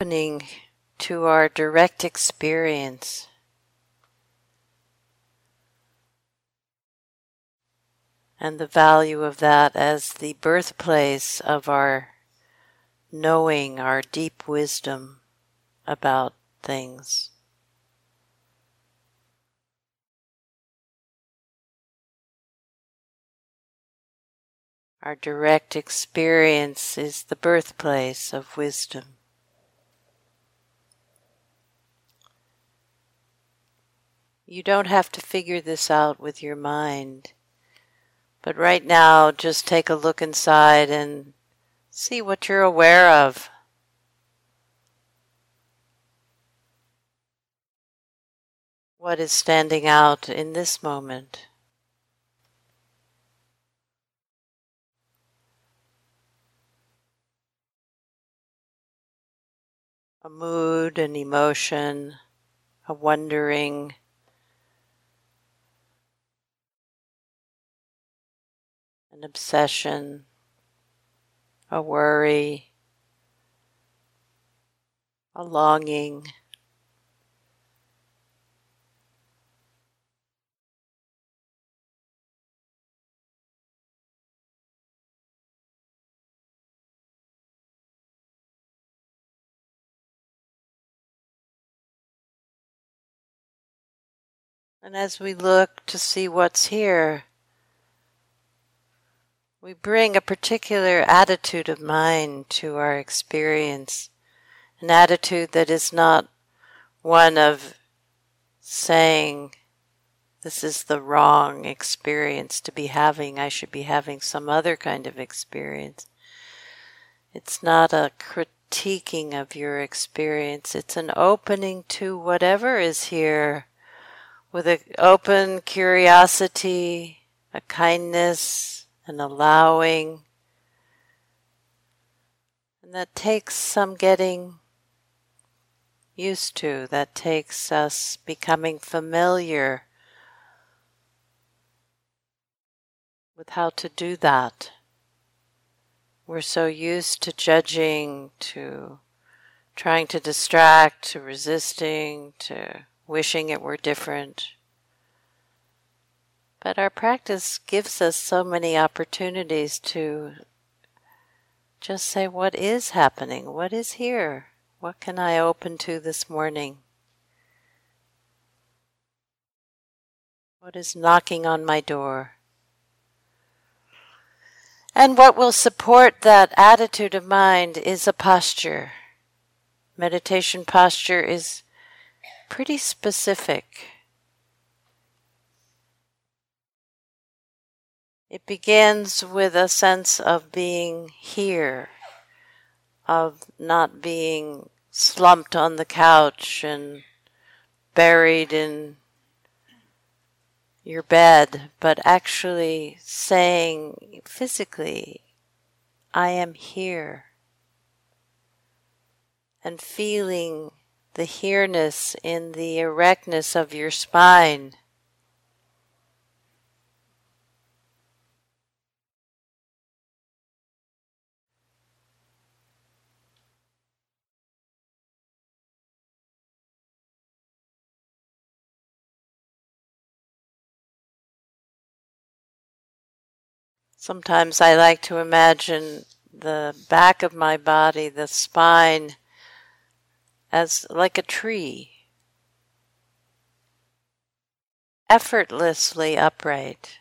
opening to our direct experience. And the value of that as the birthplace of our knowing, our deep wisdom about things. Our direct experience is the birthplace of wisdom. You don't have to figure this out with your mind. But right now, just take a look inside and see what you're aware of. What is standing out in this moment? a mood, an emotion, a wondering. An obsession, a worry, a longing. And as we look to see what's here, we bring a particular attitude of mind to our experience, an attitude that is not one of saying, This is the wrong experience to be having, I should be having some other kind of experience. It's not a critiquing of your experience, it's an opening to whatever is here with an open curiosity, a kindness, an allowing. And that takes some getting used to, that takes us becoming familiar with how to do that. We're so used to judging, to trying to distract, to resisting, to wishing it were different. But our practice gives us so many opportunities to just say, What is happening? What is here? What can I open to this morning? What is knocking on my door? And what will support that attitude of mind is a posture. Meditation posture is pretty specific. It begins with a sense of being here, of not being slumped on the couch and buried in your bed, but actually saying physically, I am here, and feeling the here-ness in the erectness of your spine. Sometimes I like to imagine the back of my body, the spine, as like a tree, effortlessly upright.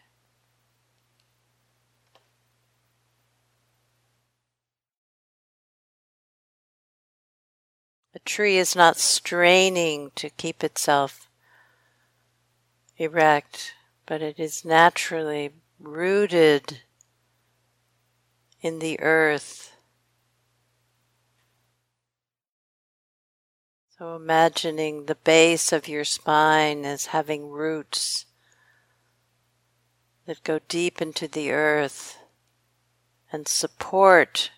A tree is not straining to keep itself erect, but it is naturally rooted in the earth. So imagining the base of your spine as having roots that go deep into the earth and support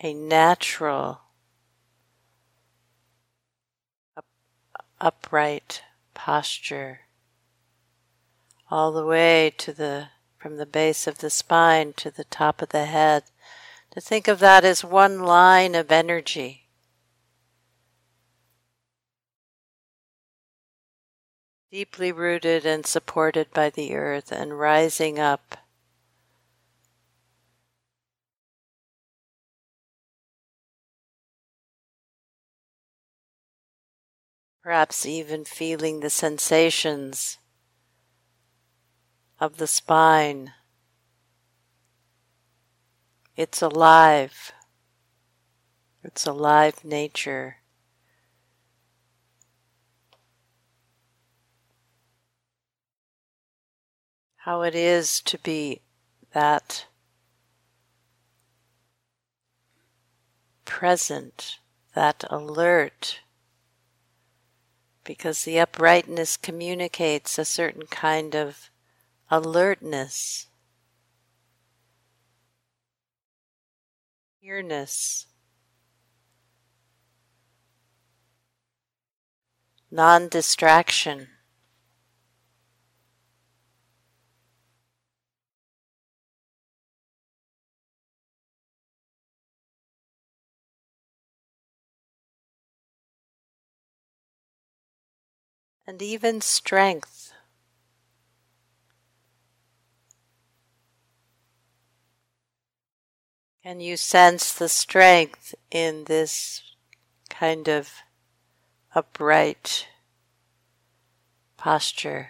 a natural up, upright posture all the way to the from the base of the spine to the top of the head. To think of that as one line of energy. Deeply rooted and supported by the earth and rising up. perhaps even feeling the sensations of the spine. It's alive. It's alive nature. how it is to be that present, that alert, because the uprightness communicates a certain kind of alertness, earness, non distraction. and even strength. Can you sense the strength in this kind of upright posture?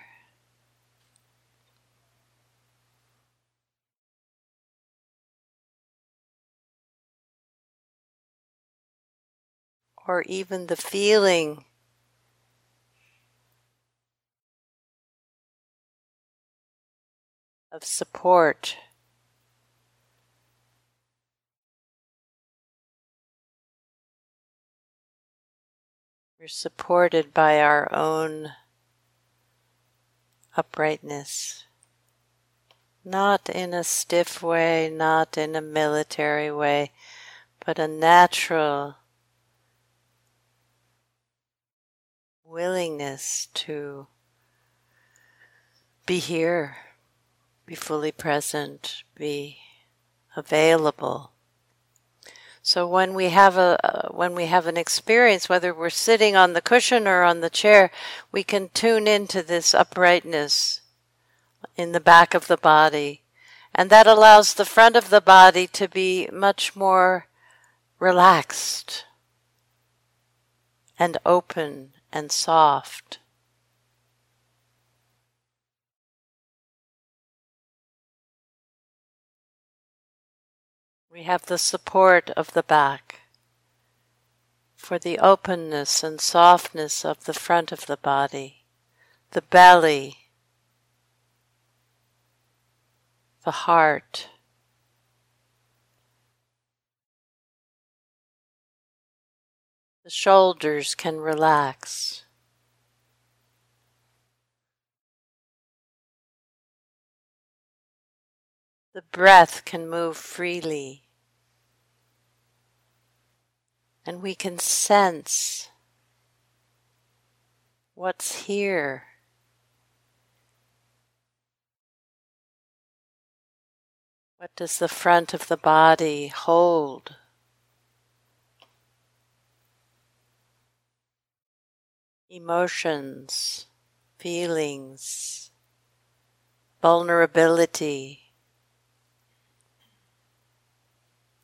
Or even the feeling of support. We're supported by our own uprightness. Not in a stiff way, not in a military way, but a natural willingness to be here be fully present, be available. So when we have a uh, when we have an experience, whether we're sitting on the cushion or on the chair, we can tune into this uprightness in the back of the body, and that allows the front of the body to be much more relaxed and open and soft. We have the support of the back for the openness and softness of the front of the body, the belly, the heart. The shoulders can relax. The breath can move freely and we can sense what's here. What does the front of the body hold? Emotions, feelings, vulnerability,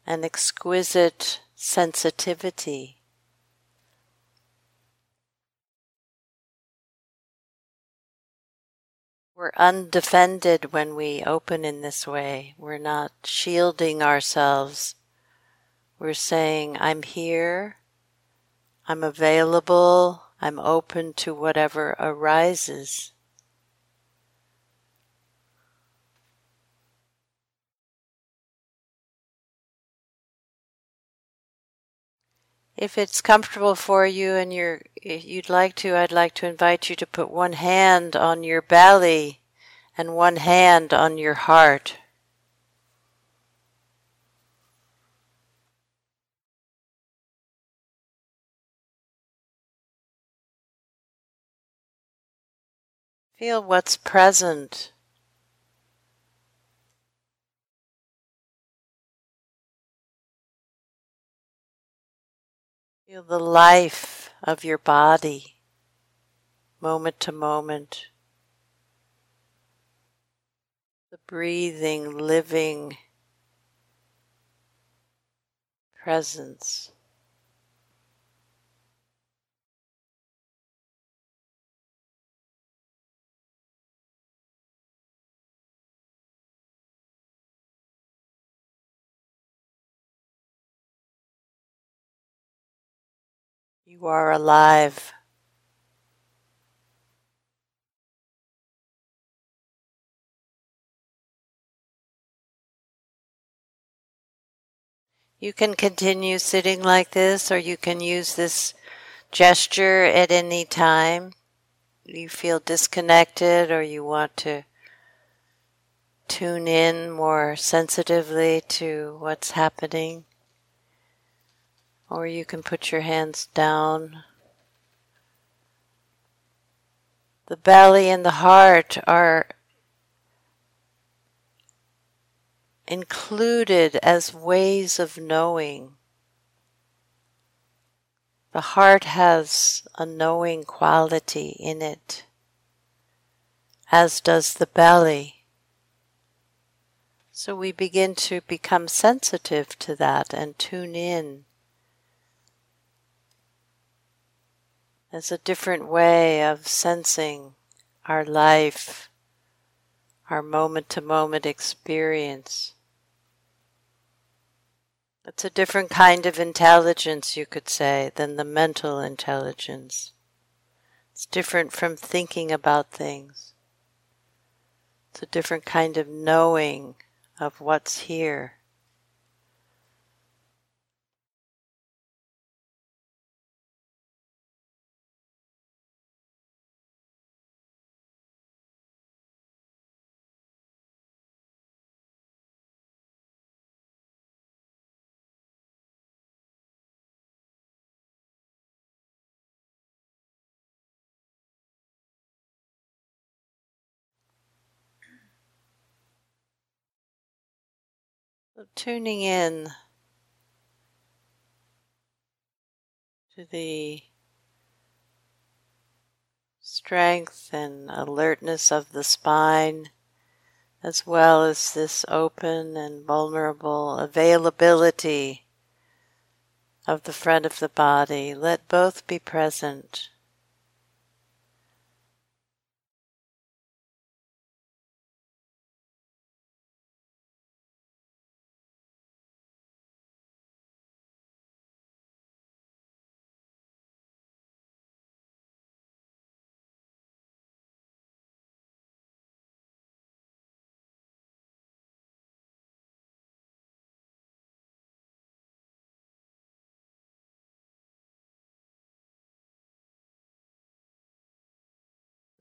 an exquisite sensitivity. We're undefended when we open in this way. We're not shielding ourselves. We're saying, I'm here, I'm available, I'm open to whatever arises. If it's comfortable for you and you're, you'd like to, I'd like to invite you to put one hand on your belly and one hand on your heart. Feel what's present. Feel the life of your body. moment to moment. The breathing, living presence. You are alive. You can continue sitting like this, or you can use this gesture at any time. You feel disconnected, or you want to tune in more sensitively to what's happening. Or you can put your hands down. The belly and the heart are included as ways of knowing. The heart has a knowing quality in it, as does the belly. So we begin to become sensitive to that and tune in as a different way of sensing our life, our moment to moment experience. It's a different kind of intelligence, you could say, than the mental intelligence. It's different from thinking about things. It's a different kind of knowing of what's here. Tuning in to the strength and alertness of the spine, as well as this open and vulnerable availability of the front of the body. Let both be present.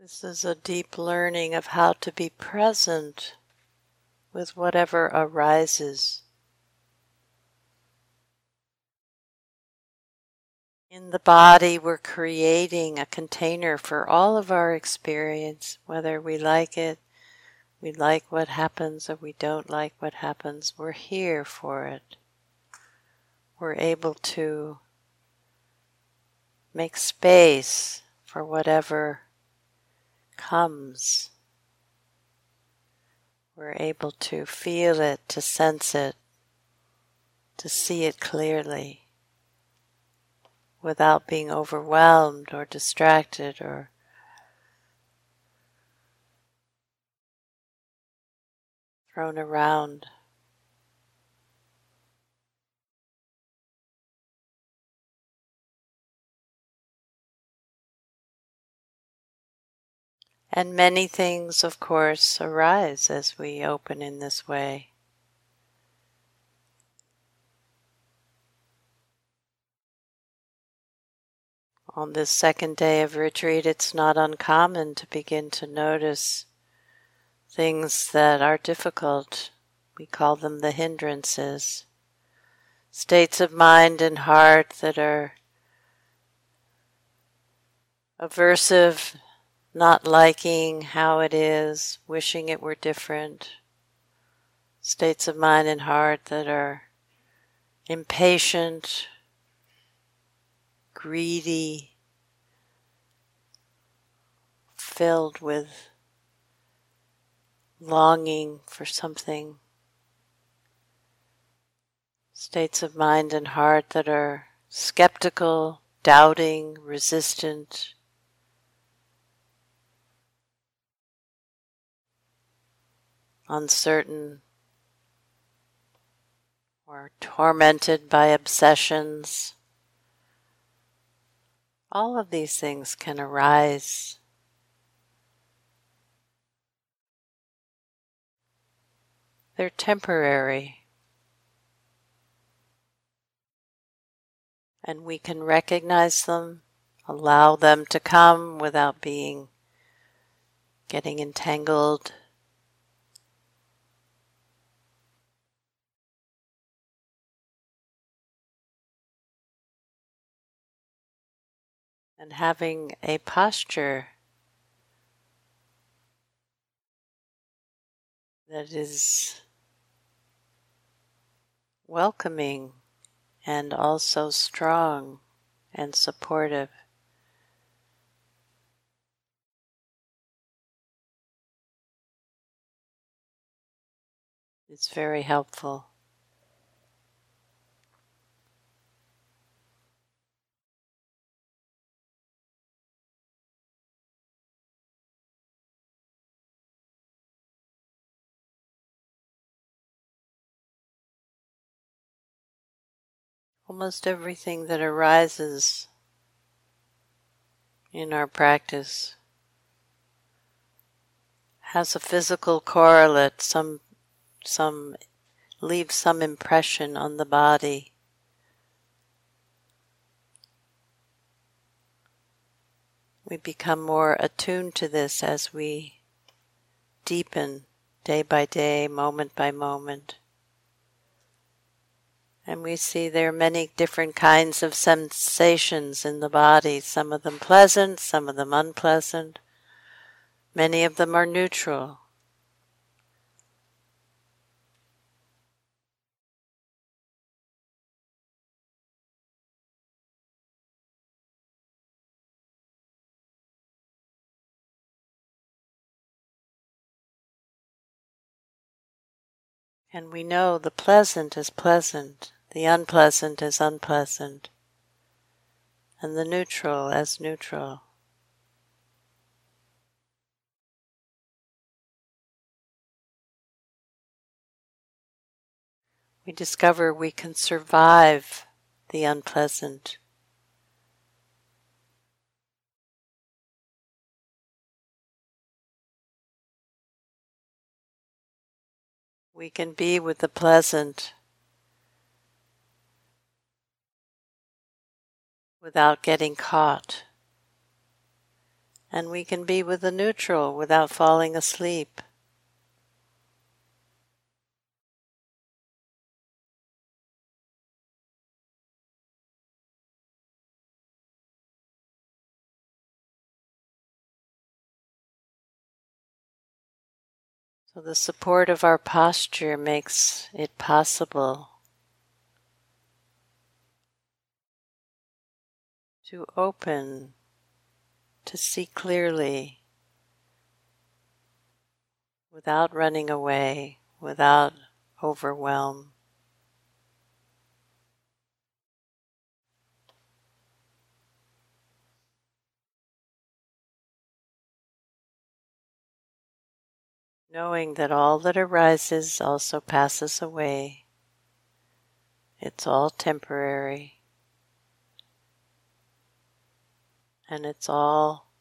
This is a deep learning of how to be present with whatever arises. In the body, we're creating a container for all of our experience, whether we like it, we like what happens, or we don't like what happens. We're here for it. We're able to make space for whatever comes, we're able to feel it, to sense it, to see it clearly without being overwhelmed or distracted or thrown around. And many things, of course, arise as we open in this way. On this second day of retreat, it's not uncommon to begin to notice things that are difficult. We call them the hindrances. States of mind and heart that are aversive, not liking how it is, wishing it were different, states of mind and heart that are impatient, greedy, filled with longing for something, states of mind and heart that are skeptical, doubting, resistant. Uncertain or tormented by obsessions. All of these things can arise. They're temporary. And we can recognize them, allow them to come without being getting entangled. And having a posture that is welcoming and also strong and supportive. It's very helpful. Almost everything that arises in our practice has a physical correlate, some some leaves some impression on the body. We become more attuned to this as we deepen day by day, moment by moment. And we see there are many different kinds of sensations in the body, some of them pleasant, some of them unpleasant. Many of them are neutral. And we know the pleasant is pleasant, the unpleasant as unpleasant, and the neutral as neutral. We discover we can survive the unpleasant. We can be with the pleasant without getting caught. And we can be with the neutral without falling asleep. So, the support of our posture makes it possible to open, to see clearly, without running away, without overwhelm. Knowing that all that arises also passes away, it's all temporary. And it's all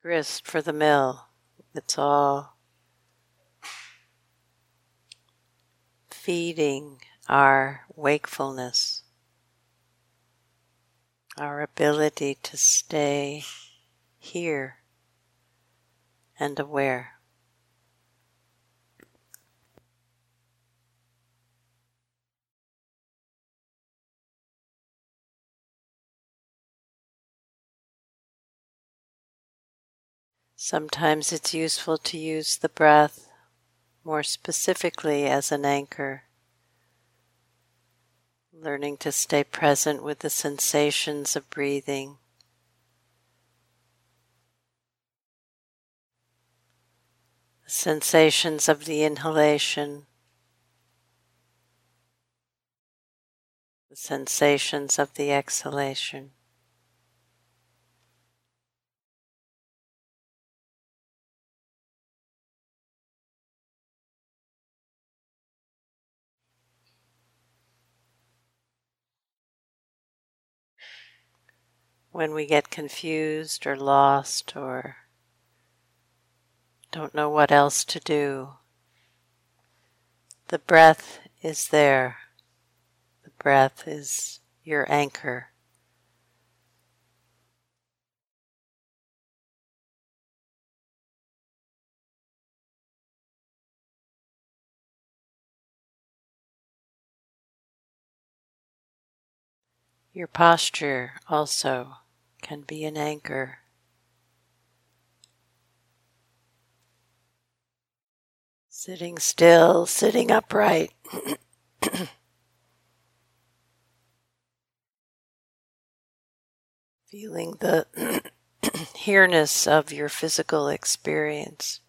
grist for the mill. It's all feeding our wakefulness, our ability to stay here and aware. Sometimes it's useful to use the breath more specifically as an anchor. Learning to stay present with the sensations of breathing. The sensations of the inhalation. The sensations of the exhalation. When we get confused or lost or don't know what else to do, the breath is there. The breath is your anchor. Your posture also can be an anchor. Sitting still, sitting upright. Feeling the here-ness of your physical experience.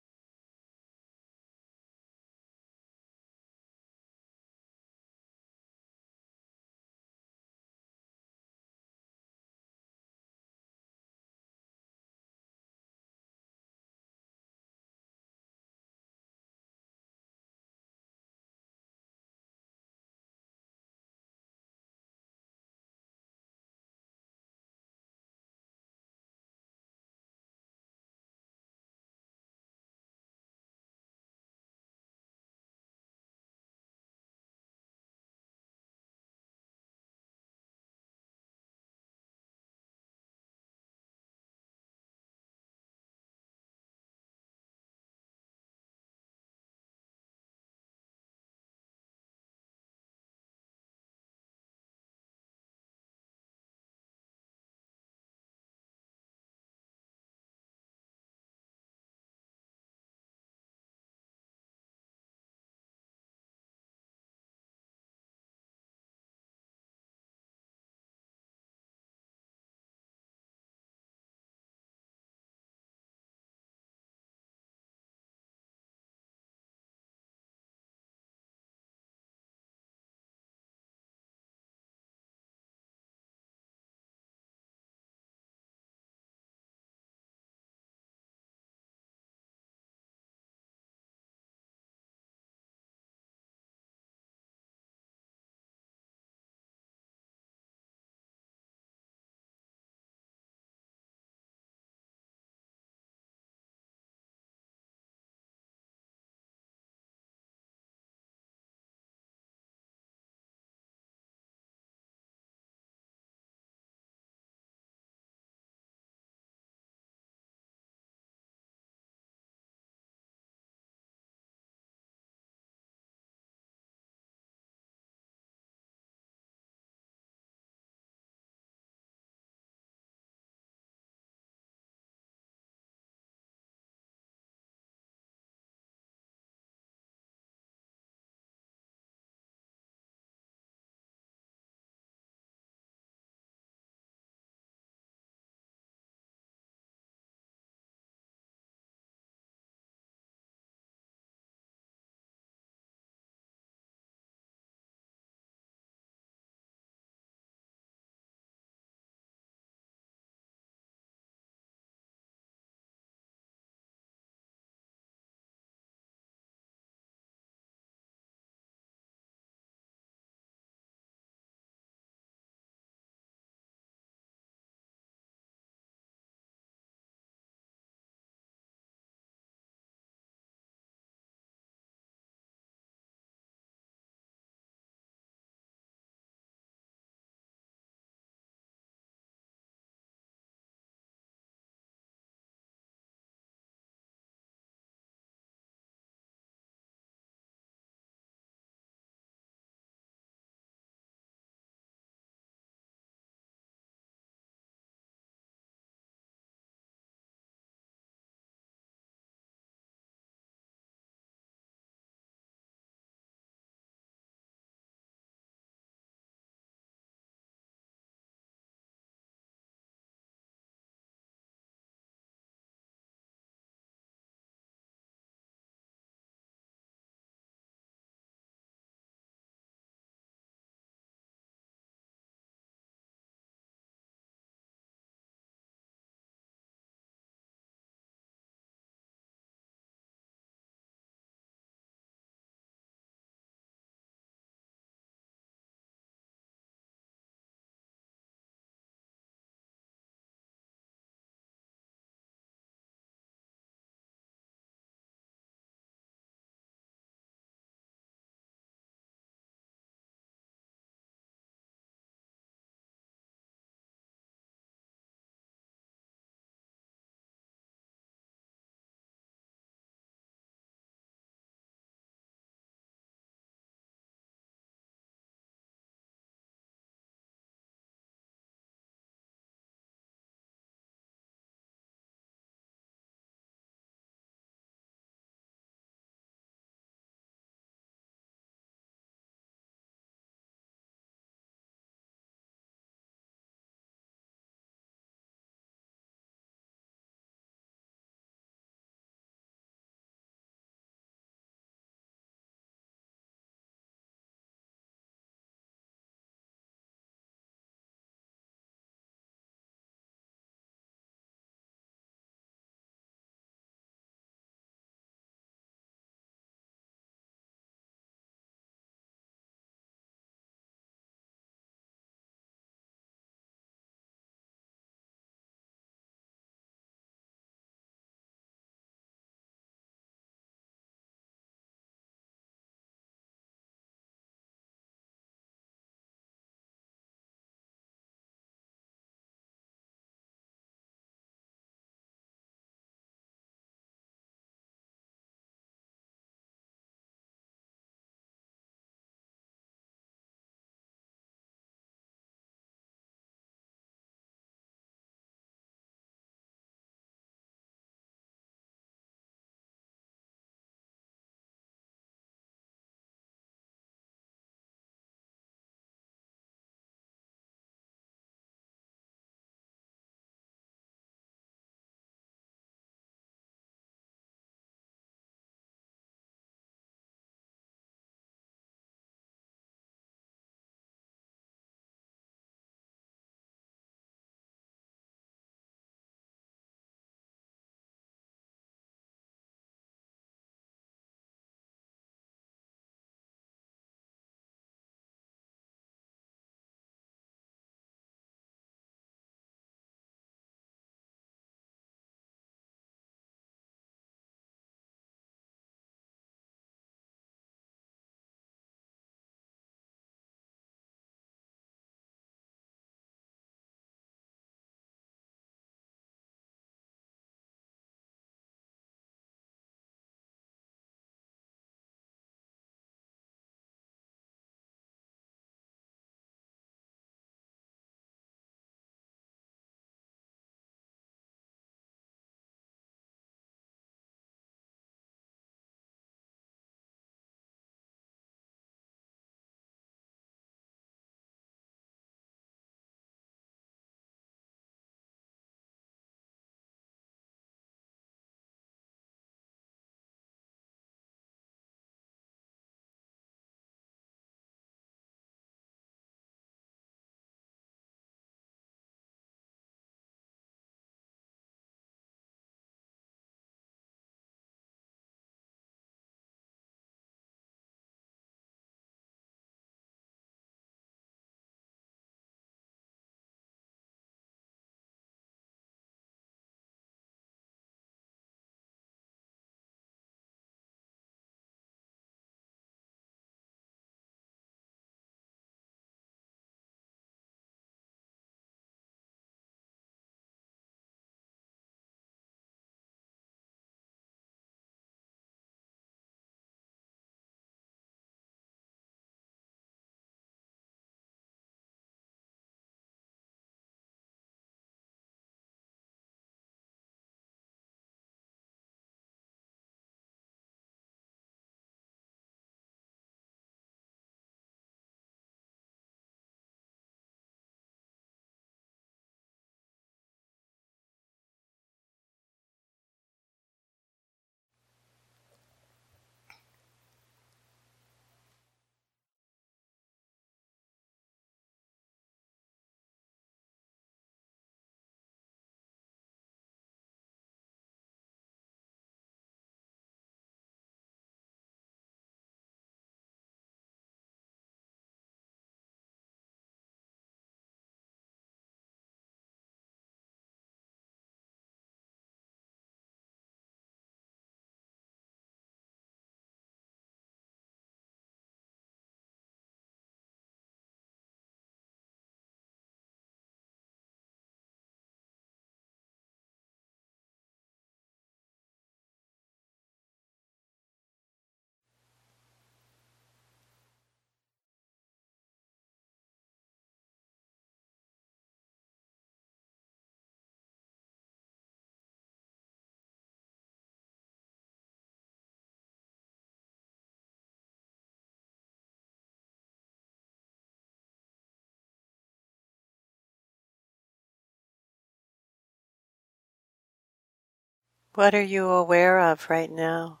What are you aware of right now?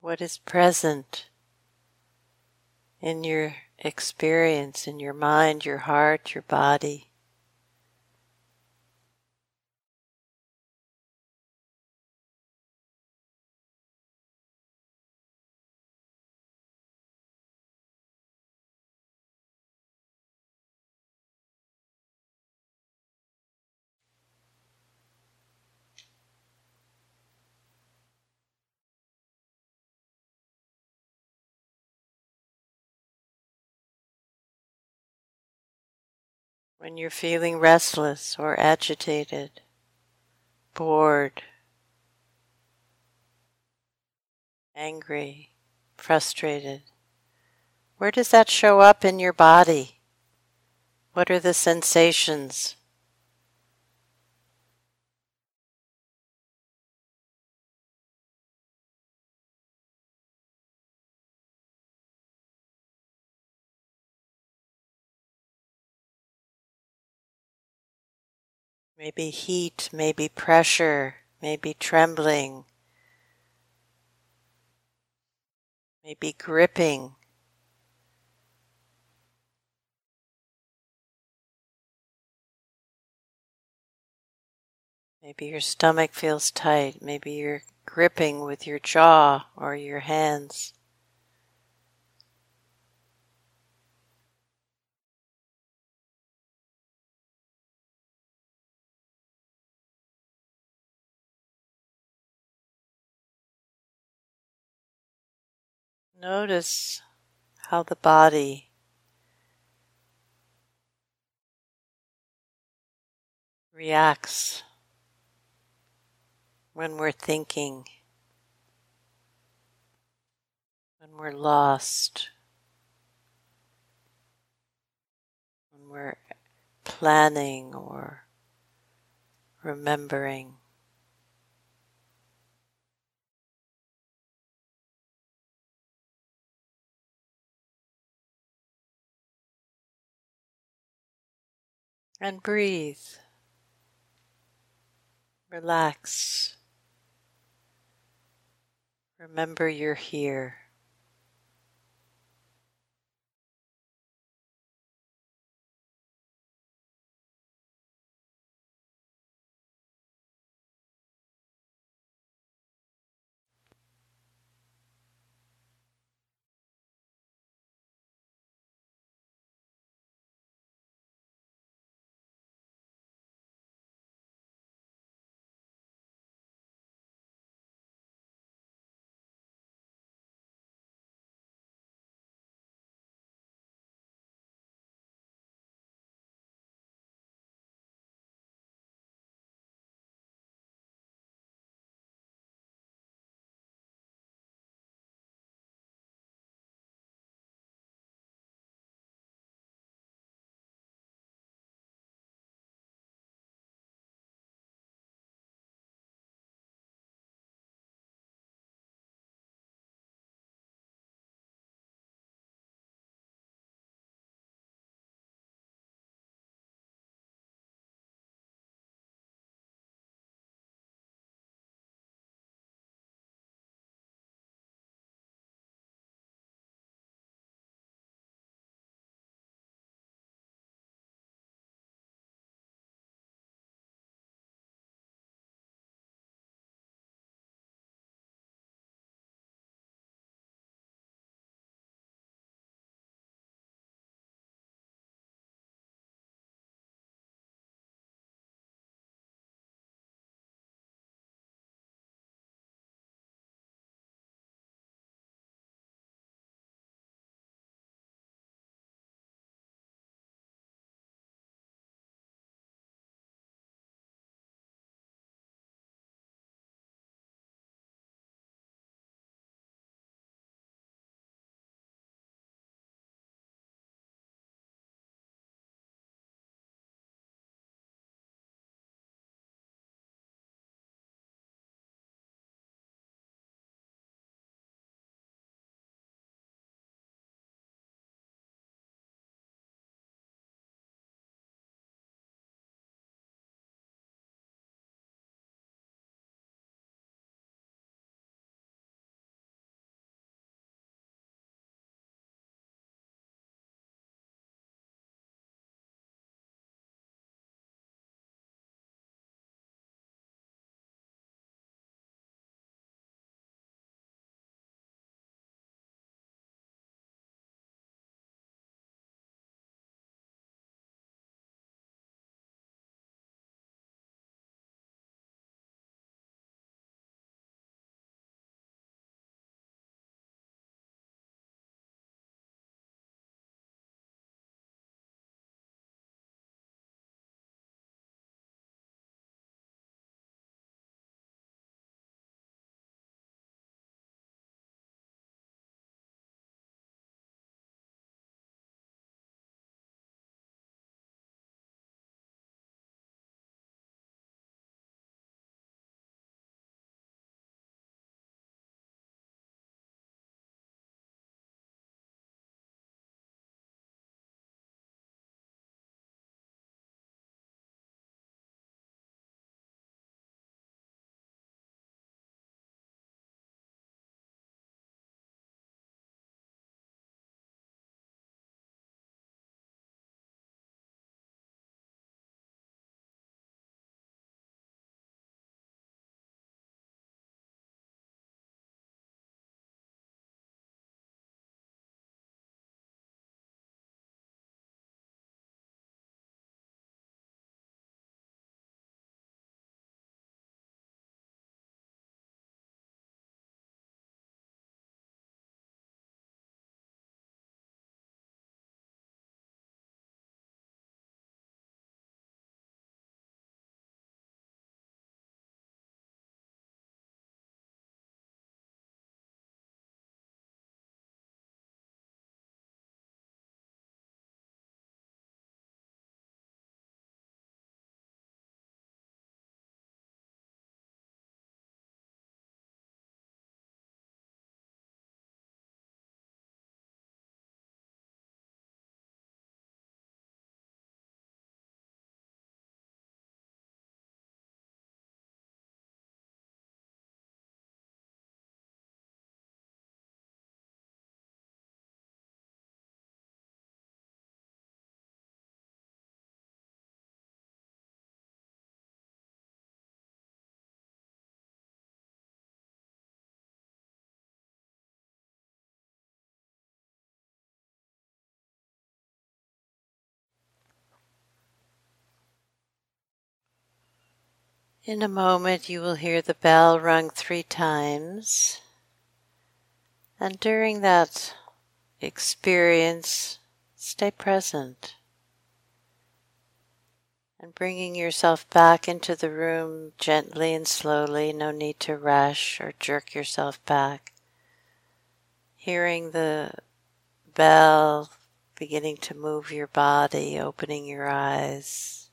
What is present in your experience, in your mind, your heart, your body? When you're feeling restless or agitated, bored, angry, frustrated, where does that show up in your body? What are the sensations? Maybe heat, maybe pressure, maybe trembling, maybe gripping. Maybe your stomach feels tight, maybe you're gripping with your jaw or your hands. Notice how the body reacts when we're thinking, when we're lost, when we're planning or remembering. And breathe. Relax. Remember you're here. In a moment, you will hear the bell rung three times. And during that experience, stay present. And bringing yourself back into the room gently and slowly, no need to rush or jerk yourself back. Hearing the bell beginning to move your body, opening your eyes,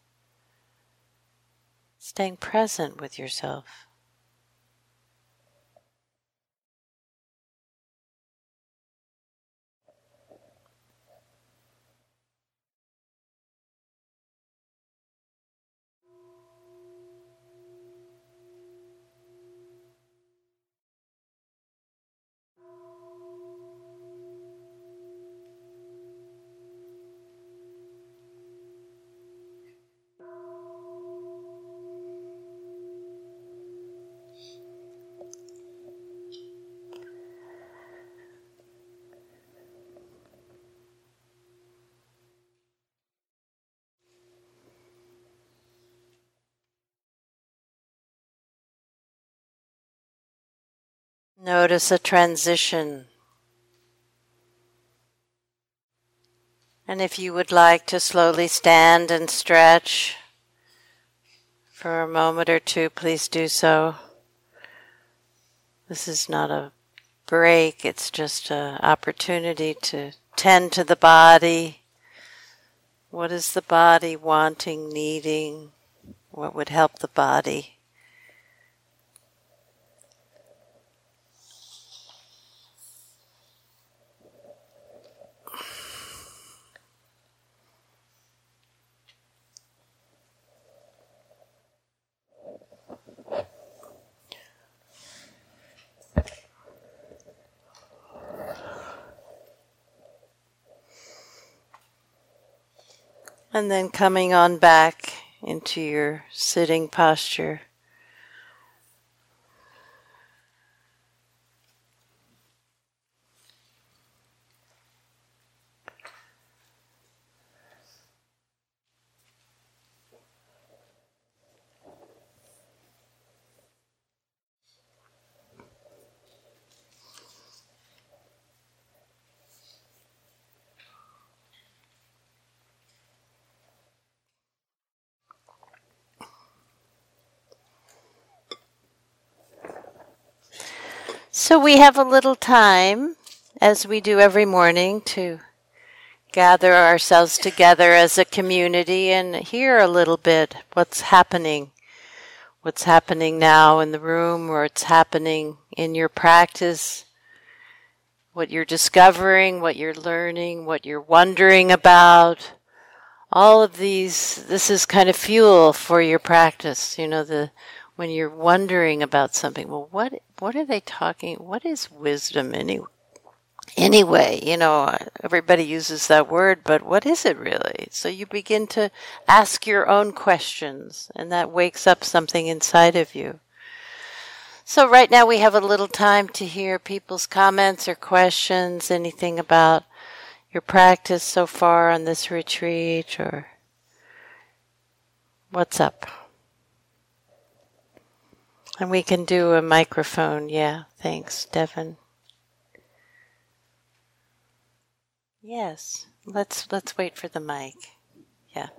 staying present with yourself. Notice a transition. And if you would like to slowly stand and stretch for a moment or two, please do so. This is not a break, it's just an opportunity to tend to the body. What is the body wanting, needing? What would help the body? And then coming on back into your sitting posture. So we have a little time, as we do every morning, to gather ourselves together as a community and hear a little bit what's happening. What's happening now in the room, or what's happening in your practice, what you're discovering, what you're learning, what you're wondering about. All of these, this is kind of fuel for your practice. You know, the when you're wondering about something, well, what what are they talking? What is wisdom anyway? Anyway, you know, uh, everybody uses that word, but what is it really? So you begin to ask your own questions, and that wakes up something inside of you. So, right now we have a little time to hear people's comments or questions, anything about your practice so far on this retreat, or what's up. And we can do a microphone. Yeah, thanks, Devin. Yes, let's let's wait for the mic. Yeah.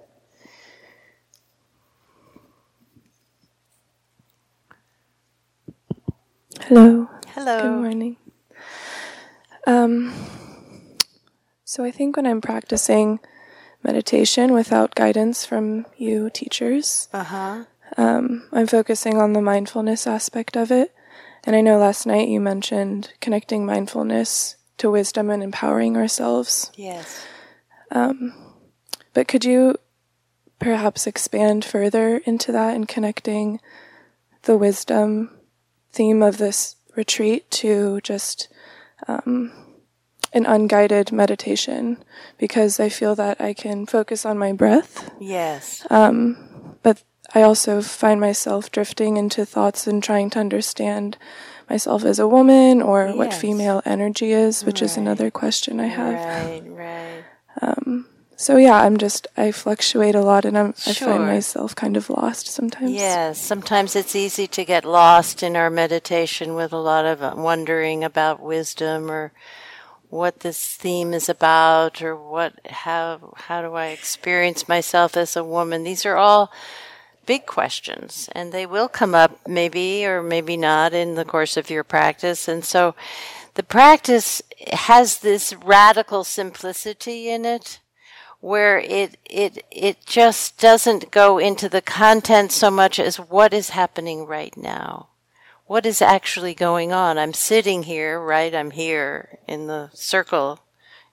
Hello. Hello. Good morning. Um, so I think when I'm practicing meditation without guidance from you teachers, uh-huh. Um, I'm focusing on the mindfulness aspect of it. And I know last night you mentioned connecting mindfulness to wisdom and empowering ourselves. Yes. Um, but could you perhaps expand further into that and connecting the wisdom theme of this retreat to just um, an unguided meditation? Because I feel that I can focus on my breath. Yes. Um, but I also find myself drifting into thoughts and trying to understand myself as a woman or yes. what female energy is, which right. is another question I have. Right, right. Um, So yeah, I'm just I fluctuate a lot, and I'm I find myself kind of lost sometimes. Yes, sometimes it's easy to get lost in our meditation with a lot of uh, wondering about wisdom or what this theme is about or what how how do I experience myself as a woman. These are all big questions and they will come up maybe or maybe not in the course of your practice. And so the practice has this radical simplicity in it where it it it just doesn't go into the content so much as what is happening right now. What is actually going on? I'm sitting here right? I'm here in the circle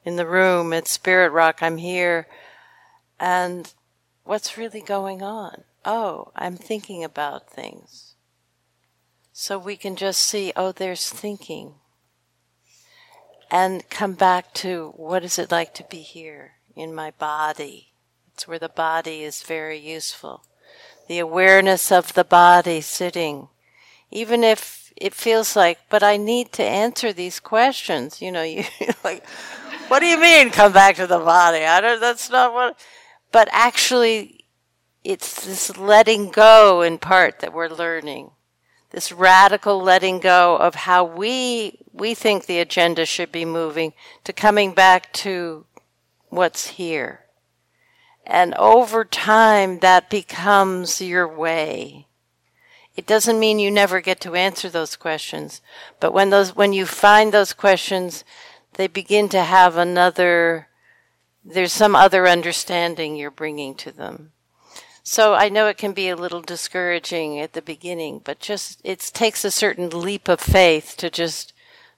in the room at spirit rock. I'm here. And what's really going on oh i'm thinking about things so we can just see oh there's thinking and come back to what is it like to be here in my body. It's where the body is very useful. The awareness of the body sitting, even if it feels like, but I need to answer these questions. You know, you like, what do you mean? Come back to the body? I don't. That's not what. But actually, it's this letting go in part that we're learning. This radical letting go of how we we think the agenda should be moving to coming back to what's here. And over time that becomes your way. It doesn't mean you never get to answer those questions but when those when you find those questions they begin to have another there's some other understanding you're bringing to them so I know it can be a little discouraging at the beginning, but just it takes a certain leap of faith to just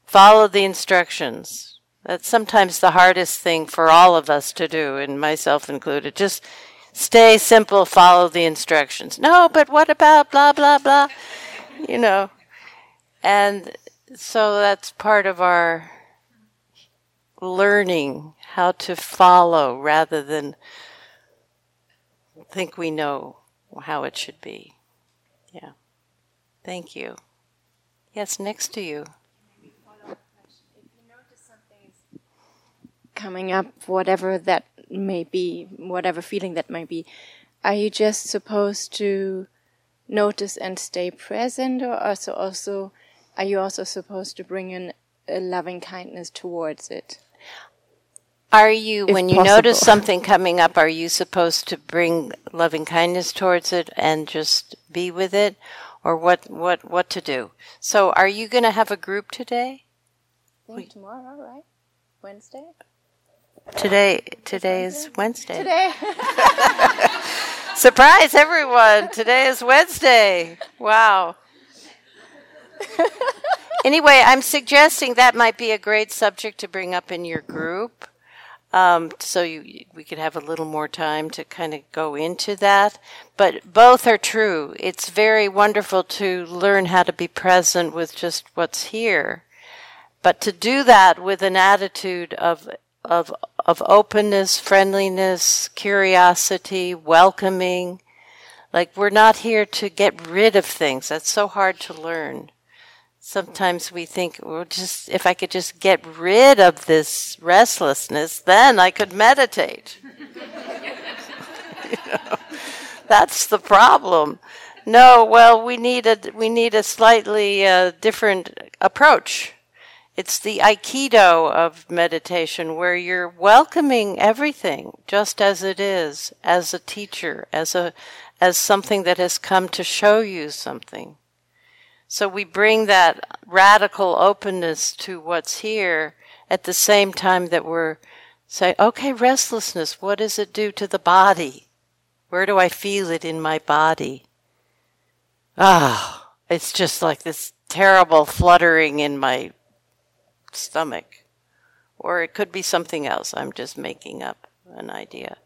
follow the instructions. That's sometimes the hardest thing for all of us to do, and myself included. Just stay simple, follow the instructions. No, but what about blah, blah, blah? You know. And so that's part of our learning how to follow rather than think we know how it should be. Yeah. Thank you. Yes, next to you. coming up, whatever that may be, whatever feeling that may be, are you just supposed to notice and stay present, or also also are you also supposed to bring in a loving kindness towards it? Are you, when you notice something coming up, are you supposed to bring loving kindness towards it and just be with it? Or what, what, what to do? So are you going to have a group today? tomorrow, right? Wednesday. Today, today is Wednesday. Today. Surprise everyone! Today is Wednesday. Wow. anyway, I'm suggesting that might be a great subject to bring up in your group. Um, so you, we could have a little more time to kind of go into that. But both are true. It's very wonderful to learn how to be present with just what's here. But to do that with an attitude of of of openness, friendliness, curiosity, welcoming. Like we're not here to get rid of things. That's so hard to learn. Sometimes we think, well, just if I could just get rid of this restlessness, then I could meditate. That's the problem. No, well, we need a we need a slightly uh, different approach. It's the aikido of meditation where you're welcoming everything just as it is, as a teacher, as a as something that has come to show you something. So we bring that radical openness to what's here at the same time that we're saying, okay, restlessness, what does it do to the body? Where do I feel it in my body? Ah, it's just like this terrible fluttering in my stomach. Or it could be something else. I'm just making up an idea.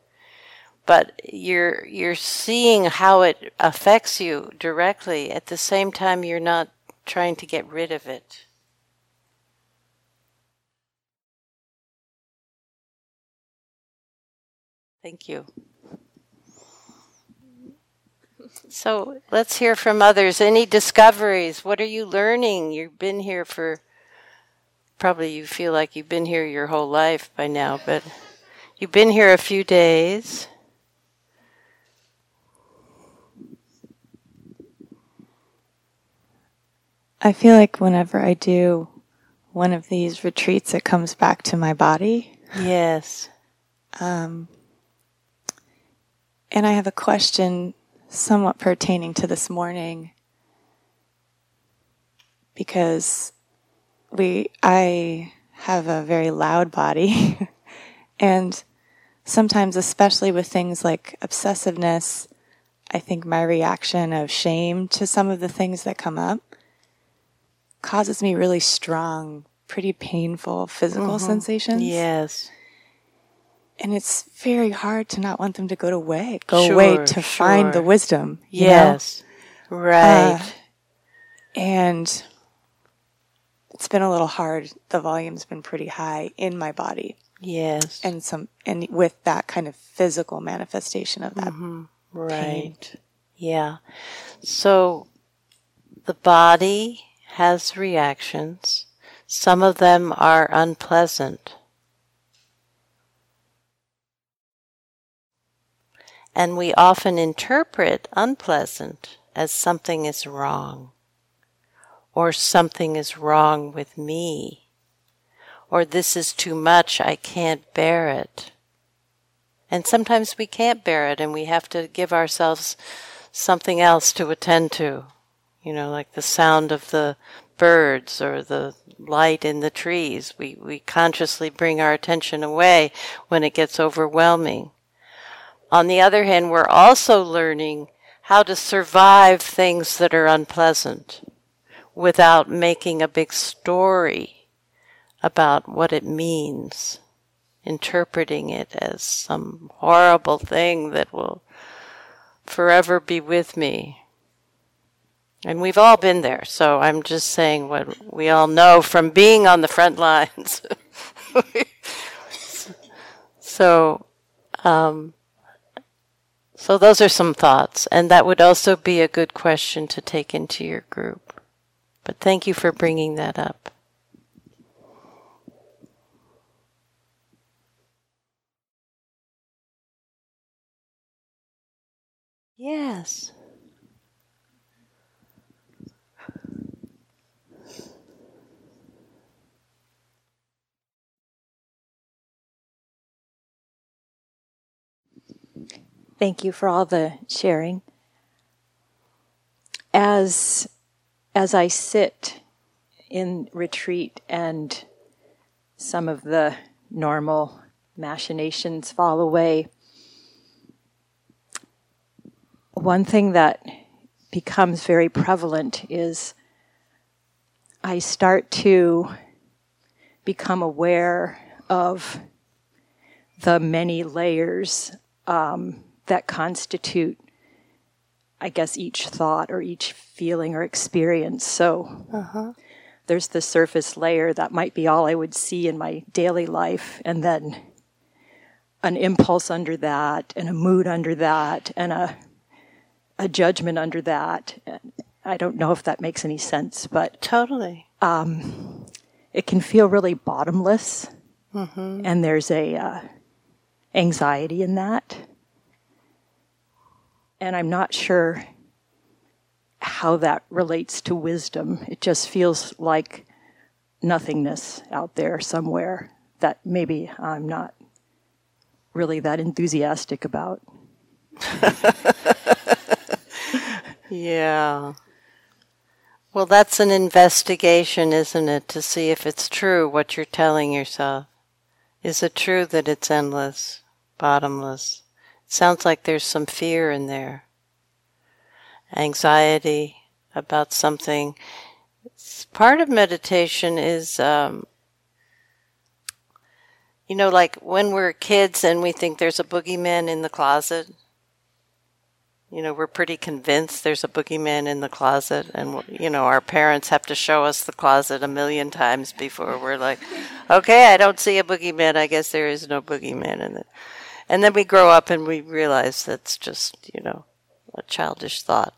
But you're you're seeing how it affects you directly at the same time you're not trying to get rid of it. Thank you. So let's hear from others. Any discoveries? What are you learning? You've been here for probably you feel like you've been here your whole life by now, but You've been here a few days. I feel like whenever I do one of these retreats, it comes back to my body. Yes. Um, and I have a question somewhat pertaining to this morning because we I have a very loud body and sometimes especially with things like obsessiveness I think my reaction of shame to some of the things that come up causes me really strong pretty painful physical mm-hmm. sensations yes and it's very hard to not want them to go away go sure, away to sure. find the wisdom yes know? right uh, and it's been a little hard. The volume's been pretty high in my body. Yes. And some and with that kind of physical manifestation of that. Mm-hmm. Right. Pain. Yeah. So the body has reactions. Some of them are unpleasant. And we often interpret unpleasant as something is wrong or something is wrong with me, or this is too much, I can't bear it. And sometimes we can't bear it and we have to give ourselves something else to attend to, you know, like the sound of the birds or the light in the trees. We, we consciously bring our attention away when it gets overwhelming. On the other hand, we're also learning how to survive things that are unpleasant without making a big story about what it means, interpreting it as some horrible thing that will forever be with me. And we've all been there, so I'm just saying what we all know from being on the front lines. so, um, so those are some thoughts, and that would also be a good question to take into your group. But thank you for bringing that up. Yes. Thank you for all the sharing. As as I sit in retreat and some of the normal machinations fall away, one thing that becomes very prevalent is I start to become aware of the many layers um, that constitute I guess, each thought or each feeling or experience. So uh-huh. there's the surface layer that might be all I would see in my daily life, and then an impulse under that, and a mood under that, and a a judgment under that. I don't know if that makes any sense, but totally, um, it can feel really bottomless, mm-hmm. and there's a uh, anxiety in that and I'm not sure how that relates to wisdom. It just feels like nothingness out there somewhere that maybe I'm not really that enthusiastic about. yeah. Well, that's an investigation, isn't it, to see if it's true what you're telling yourself. Is it true that it's endless, bottomless? Sounds like there's some fear in there, anxiety about something. Part of meditation is, um, you know, like when we're kids and we think there's a boogeyman in the closet. You know, we're pretty convinced there's a boogeyman in the closet, and you know, our parents have to show us the closet a million times before we're like, okay, I don't see a boogeyman. I guess there is no boogeyman in it. And then we grow up and we realize that's just, you know, a childish thought.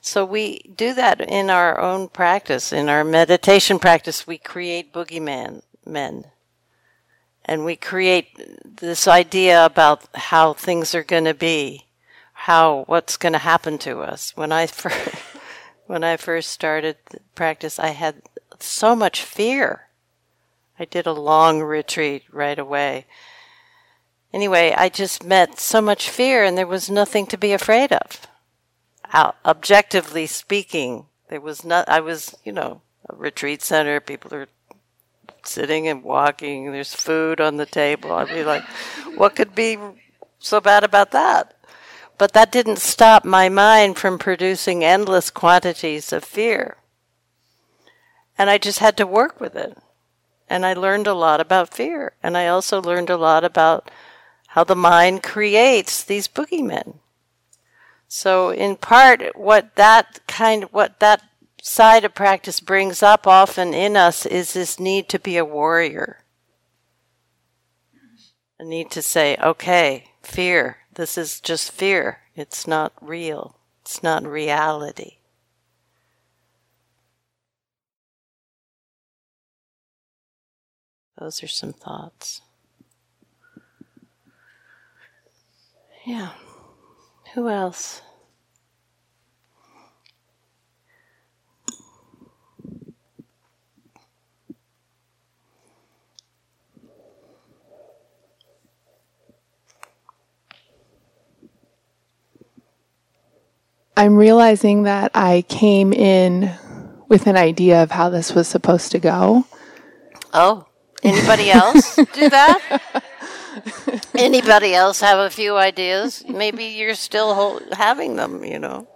So we do that in our own practice, in our meditation practice. We create boogeyman men, and we create this idea about how things are going to be, how what's going to happen to us. When I first, when I first started practice, I had so much fear. I did a long retreat right away. Anyway, I just met so much fear, and there was nothing to be afraid of. objectively speaking, there was not. I was, you know, a retreat center. People are sitting and walking. There's food on the table. I'd be like, what could be so bad about that? But that didn't stop my mind from producing endless quantities of fear. And I just had to work with it. And I learned a lot about fear. And I also learned a lot about how the mind creates these boogeymen. So in part, what that kind, what that side of practice brings up often in us is this need to be a warrior. A need to say, okay, fear, this is just fear. It's not real. It's not reality. Those are some thoughts. Yeah. Who else? I'm realizing that I came in with an idea of how this was supposed to go. Oh, anybody else do that? anybody else have a few ideas? Maybe you're still having them, you know.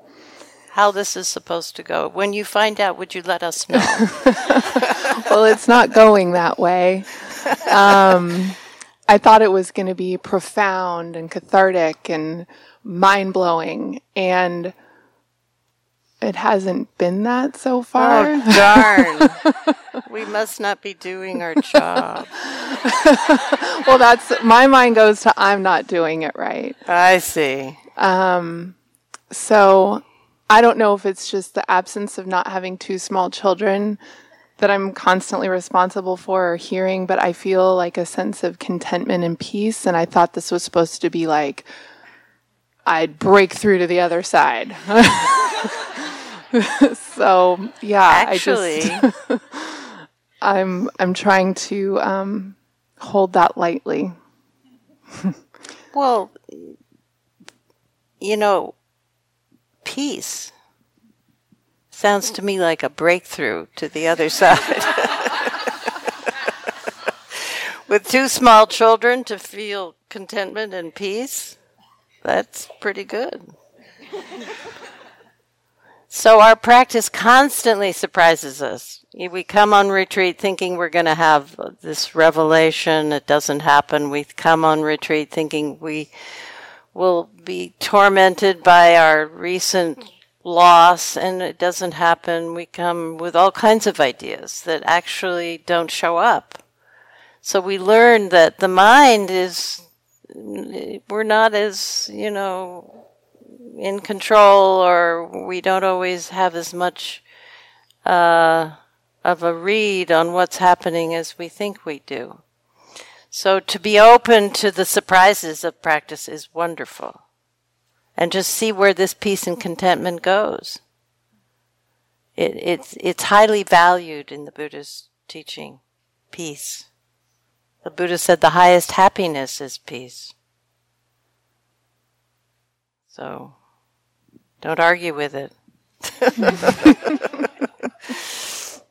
How this is supposed to go. When you find out, would you let us know? well, it's not going that way. Um, I thought it was going to be profound and cathartic and mind blowing. And it hasn't been that so far. Oh, darn. we must not be doing our job. well, that's my mind goes to I'm not doing it right. I see. Um, so I don't know if it's just the absence of not having two small children that I'm constantly responsible for or hearing, but I feel like a sense of contentment and peace. And I thought this was supposed to be like I'd break through to the other side. so yeah, actually, I just, I'm I'm trying to um, hold that lightly. well, you know, peace sounds to me like a breakthrough to the other side. With two small children to feel contentment and peace, that's pretty good. So our practice constantly surprises us. We come on retreat thinking we're going to have this revelation. It doesn't happen. We come on retreat thinking we will be tormented by our recent loss and it doesn't happen. We come with all kinds of ideas that actually don't show up. So we learn that the mind is, we're not as, you know, in control or we don't always have as much uh, of a read on what's happening as we think we do. So to be open to the surprises of practice is wonderful. And just see where this peace and contentment goes. It, it's, it's highly valued in the Buddha's teaching, peace. The Buddha said the highest happiness is peace. So don't argue with it.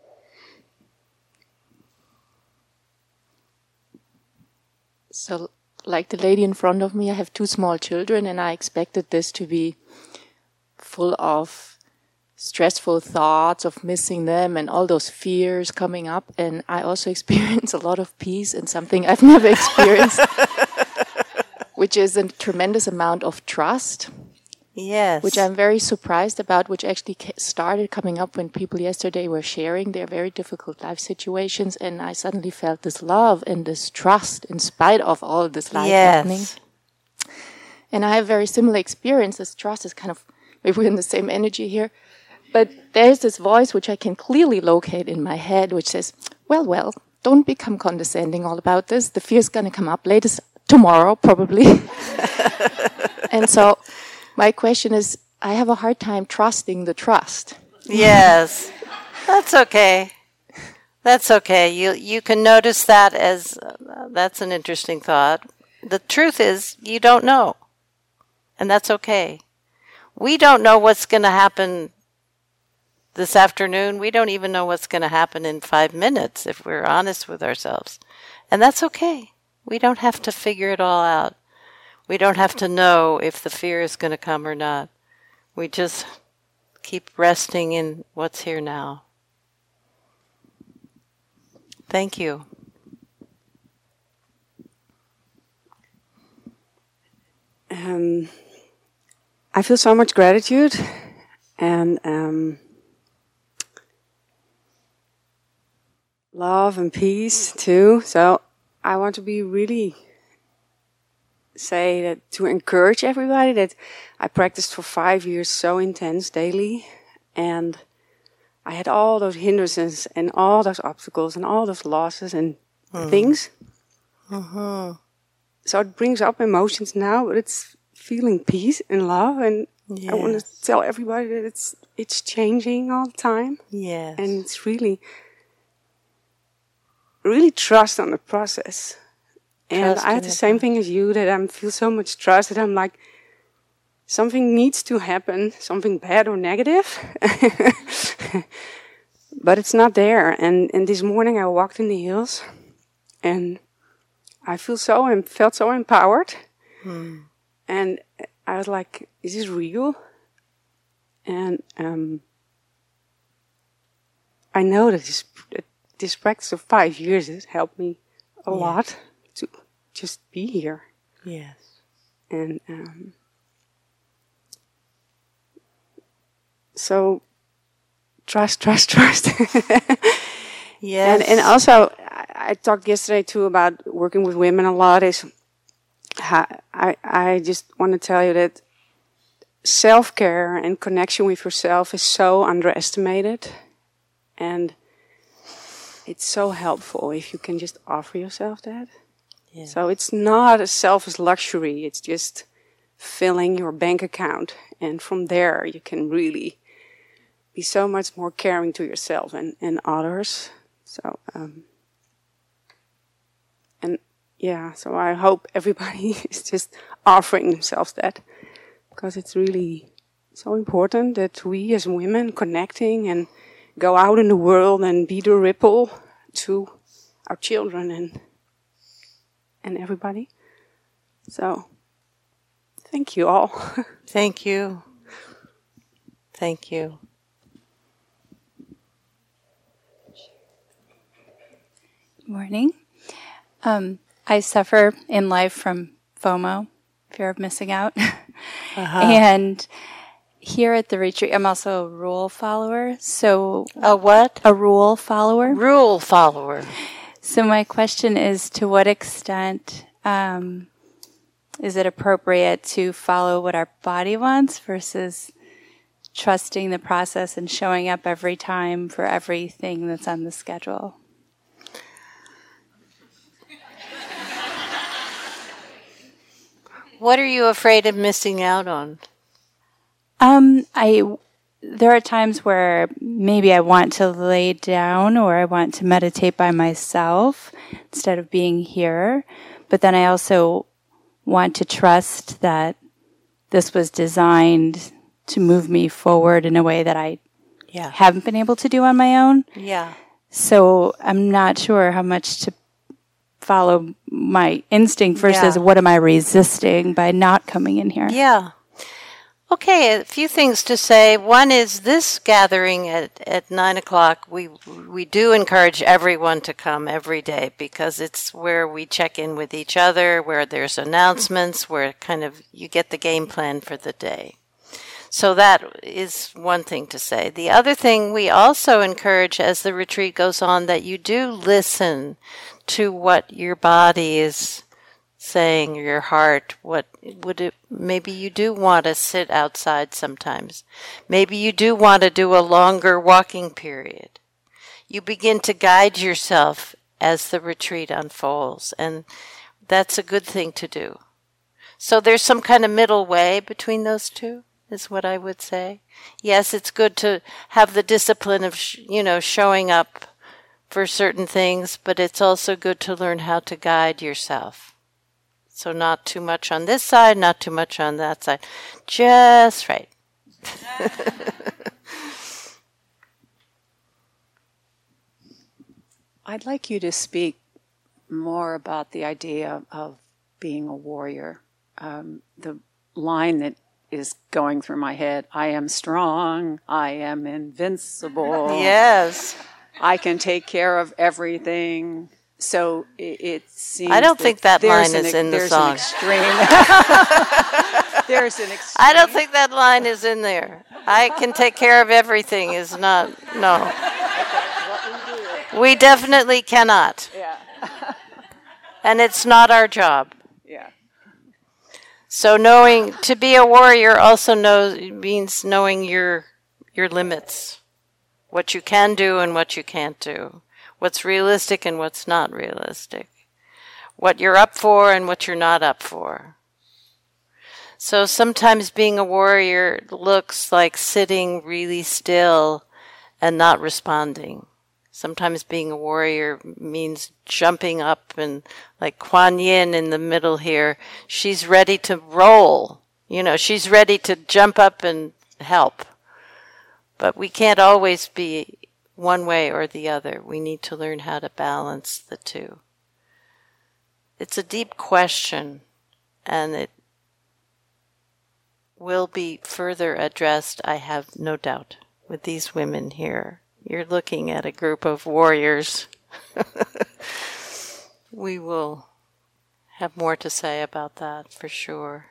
so, like the lady in front of me, I have two small children, and I expected this to be full of stressful thoughts of missing them and all those fears coming up. And I also experience a lot of peace and something I've never experienced, which is a tremendous amount of trust Yes. Which I'm very surprised about, which actually started coming up when people yesterday were sharing their very difficult life situations. And I suddenly felt this love and this trust in spite of all this life yes. happening. And I have very similar experience. This trust is kind of, maybe we're in the same energy here. But there's this voice which I can clearly locate in my head, which says, well, well, don't become condescending all about this. The fear is going to come up latest tomorrow, probably. and so, my question is I have a hard time trusting the trust. Yes, that's okay. That's okay. You you can notice that as uh, that's an interesting thought. The truth is you don't know. And that's okay. We don't know what's going to happen this afternoon. We don't even know what's going to happen in 5 minutes if we're honest with ourselves. And that's okay. We don't have to figure it all out. We don't have to know if the fear is going to come or not. We just keep resting in what's here now. Thank you. Um, I feel so much gratitude and um, love and peace too. So I want to be really say that to encourage everybody that I practiced for five years so intense daily and I had all those hindrances and all those obstacles and all those losses and mm. things. Uh-huh. So it brings up emotions now, but it's feeling peace and love and yes. I want to tell everybody that it's it's changing all the time. Yes. And it's really really trust on the process. And I have the same thing as you that I feel so much trust that I'm like something needs to happen, something bad or negative. but it's not there. And and this morning I walked in the hills and I feel so and felt so empowered. Hmm. And I was like, is this real? And um, I know that this, this practice of five years has helped me a yes. lot to just be here. Yes. And um, so trust, trust, trust. yes. And, and also, I, I talked yesterday too about working with women a lot. Is I, I just want to tell you that self care and connection with yourself is so underestimated. And it's so helpful if you can just offer yourself that. Yeah. So it's not a selfish luxury, it's just filling your bank account. And from there, you can really be so much more caring to yourself and, and others. So, um, and yeah, so I hope everybody is just offering themselves that because it's really so important that we as women connecting and go out in the world and be the ripple to our children and and everybody. So, thank you all. thank you. Thank you. Morning. Um, I suffer in life from FOMO, fear of missing out. uh-huh. And here at the retreat, I'm also a rule follower. So, a what? A rule follower. Rule follower. So, my question is to what extent um, is it appropriate to follow what our body wants versus trusting the process and showing up every time for everything that's on the schedule? What are you afraid of missing out on? Um, I there are times where maybe I want to lay down or I want to meditate by myself instead of being here. But then I also want to trust that this was designed to move me forward in a way that I yeah. haven't been able to do on my own. Yeah. So I'm not sure how much to follow my instinct versus yeah. what am I resisting by not coming in here. Yeah. Okay, a few things to say. One is this gathering at, at nine o'clock. We we do encourage everyone to come every day because it's where we check in with each other, where there's announcements, where kind of you get the game plan for the day. So that is one thing to say. The other thing we also encourage as the retreat goes on that you do listen to what your body is saying, your heart, what would it, maybe you do want to sit outside sometimes. Maybe you do want to do a longer walking period. You begin to guide yourself as the retreat unfolds. And that's a good thing to do. So there's some kind of middle way between those two, is what I would say. Yes, it's good to have the discipline of, sh- you know, showing up for certain things, but it's also good to learn how to guide yourself. So not too much on this side, not too much on that side. Just right. I'd like you to speak more about the idea of being a warrior. Um, the line that is going through my head I am strong, I am invincible. Yes. I can take care of everything. So it, it seems. I don't think that line an is in the there's song. An extreme. there's an extreme. I don't think that line is in there. I can take care of everything is not, no. We definitely cannot. Yeah. And it's not our job. Yeah. So knowing to be a warrior also knows means knowing your your limits. What you can do and what you can't do. What's realistic and what's not realistic. What you're up for and what you're not up for. So sometimes being a warrior looks like sitting really still and not responding. Sometimes being a warrior means jumping up and like Kuan Yin in the middle here, she's ready to roll. You know, she's ready to jump up and help. But we can't always be one way or the other. We need to learn how to balance the two. It's a deep question and it will be further addressed, I have no doubt, with these women here. You're looking at a group of warriors. we will have more to say about that for sure.